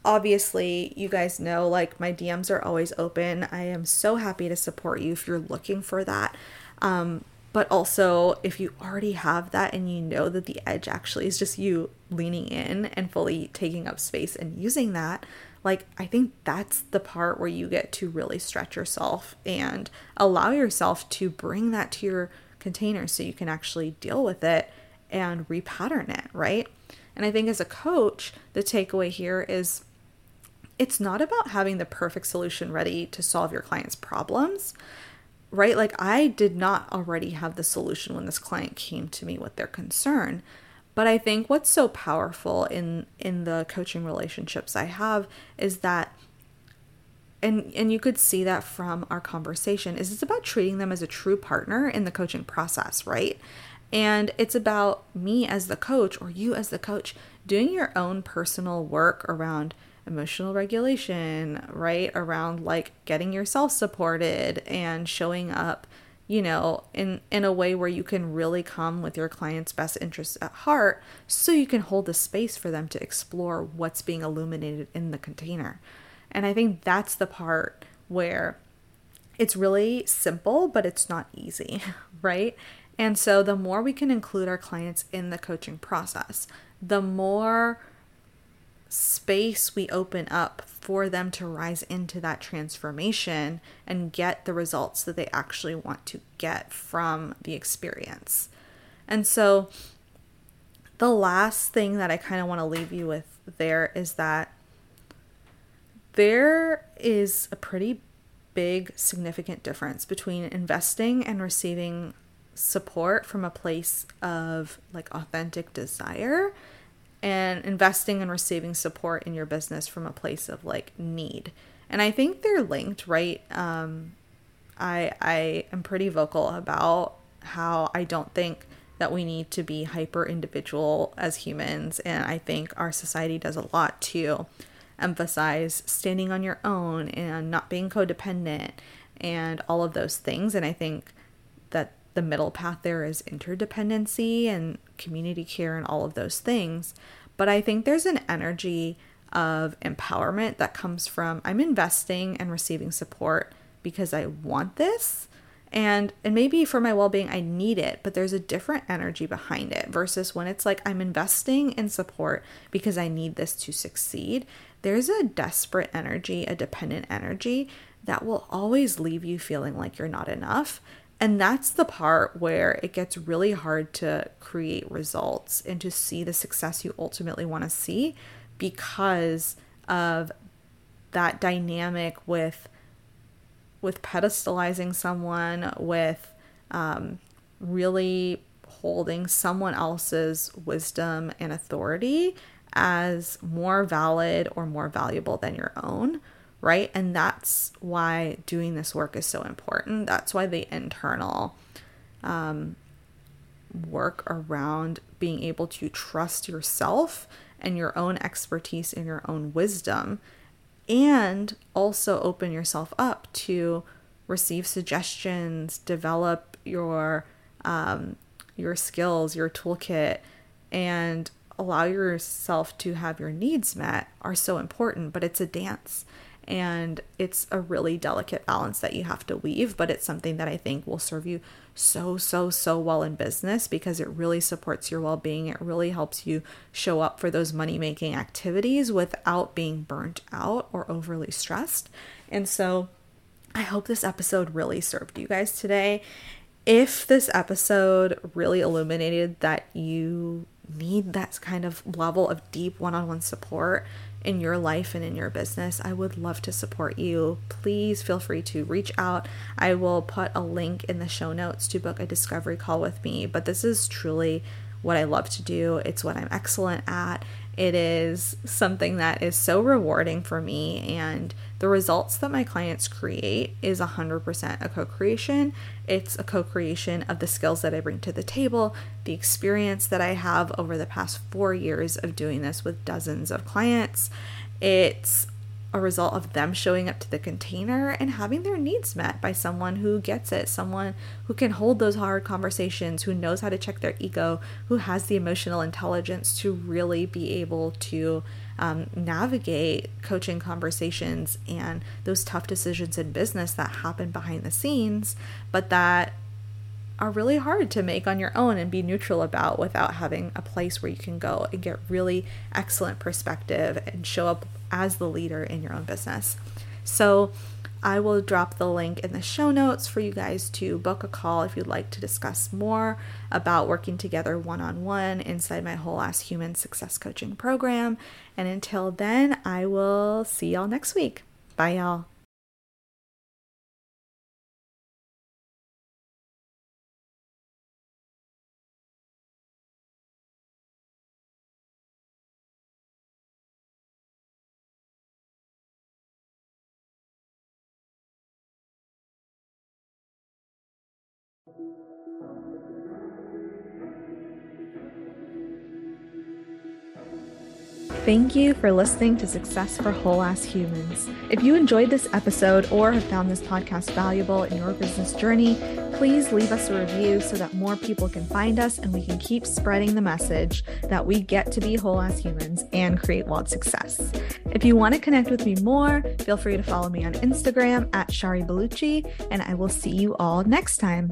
obviously, you guys know like my DMs are always open. I am so happy to support you if you're looking for that. Um, but also, if you already have that and you know that the edge actually is just you leaning in and fully taking up space and using that, like I think that's the part where you get to really stretch yourself and allow yourself to bring that to your container so you can actually deal with it and repattern it, right? And I think as a coach, the takeaway here is it's not about having the perfect solution ready to solve your client's problems, right? Like, I did not already have the solution when this client came to me with their concern. But I think what's so powerful in in the coaching relationships I have is that and and you could see that from our conversation is it's about treating them as a true partner in the coaching process, right? And it's about me as the coach or you as the coach doing your own personal work around emotional regulation, right? Around like getting yourself supported and showing up, you know, in in a way where you can really come with your client's best interests at heart so you can hold the space for them to explore what's being illuminated in the container. And I think that's the part where it's really simple, but it's not easy, right? And so the more we can include our clients in the coaching process, the more space we open up for them to rise into that transformation and get the results that they actually want to get from the experience. And so the last thing that I kind of want to leave you with there is that there is a pretty big, significant difference between investing and receiving support from a place of like authentic desire and investing and receiving support in your business from a place of like need. And I think they're linked, right? Um, I I am pretty vocal about how I don't think that we need to be hyper individual as humans, and I think our society does a lot to emphasize standing on your own and not being codependent and all of those things. And I think the middle path there is interdependency and community care and all of those things. But I think there's an energy of empowerment that comes from I'm investing and receiving support because I want this and and maybe for my well-being I need it, but there's a different energy behind it versus when it's like I'm investing in support because I need this to succeed there's a desperate energy, a dependent energy that will always leave you feeling like you're not enough. And that's the part where it gets really hard to create results and to see the success you ultimately want to see because of that dynamic with with pedestalizing someone with um, really holding someone else's wisdom and authority as more valid or more valuable than your own, right? And that's why doing this work is so important. That's why the internal um, work around being able to trust yourself and your own expertise and your own wisdom, and also open yourself up to receive suggestions, develop your um, your skills, your toolkit, and allow yourself to have your needs met are so important, but it's a dance and it's a really delicate balance that you have to weave, but it's something that I think will serve you so, so, so well in business because it really supports your well being. It really helps you show up for those money making activities without being burnt out or overly stressed. And so I hope this episode really served you guys today. If this episode really illuminated that you need that kind of level of deep one on one support in your life and in your business, I would love to support you. Please feel free to reach out. I will put a link in the show notes to book a discovery call with me. But this is truly what I love to do, it's what I'm excellent at. It is something that is so rewarding for me, and the results that my clients create is 100% a co creation. It's a co creation of the skills that I bring to the table, the experience that I have over the past four years of doing this with dozens of clients. It's a result of them showing up to the container and having their needs met by someone who gets it, someone who can hold those hard conversations, who knows how to check their ego, who has the emotional intelligence to really be able to um, navigate coaching conversations and those tough decisions in business that happen behind the scenes, but that are really hard to make on your own and be neutral about without having a place where you can go and get really excellent perspective and show up as the leader in your own business. So, I will drop the link in the show notes for you guys to book a call if you'd like to discuss more about working together one on one inside my whole ass human success coaching program. And until then, I will see y'all next week. Bye, y'all. Thank you for listening to Success for Whole Ass Humans. If you enjoyed this episode or have found this podcast valuable in your business journey, please leave us a review so that more people can find us and we can keep spreading the message that we get to be whole ass humans and create wild success. If you want to connect with me more, feel free to follow me on Instagram at Shari Balouchi, and I will see you all next time.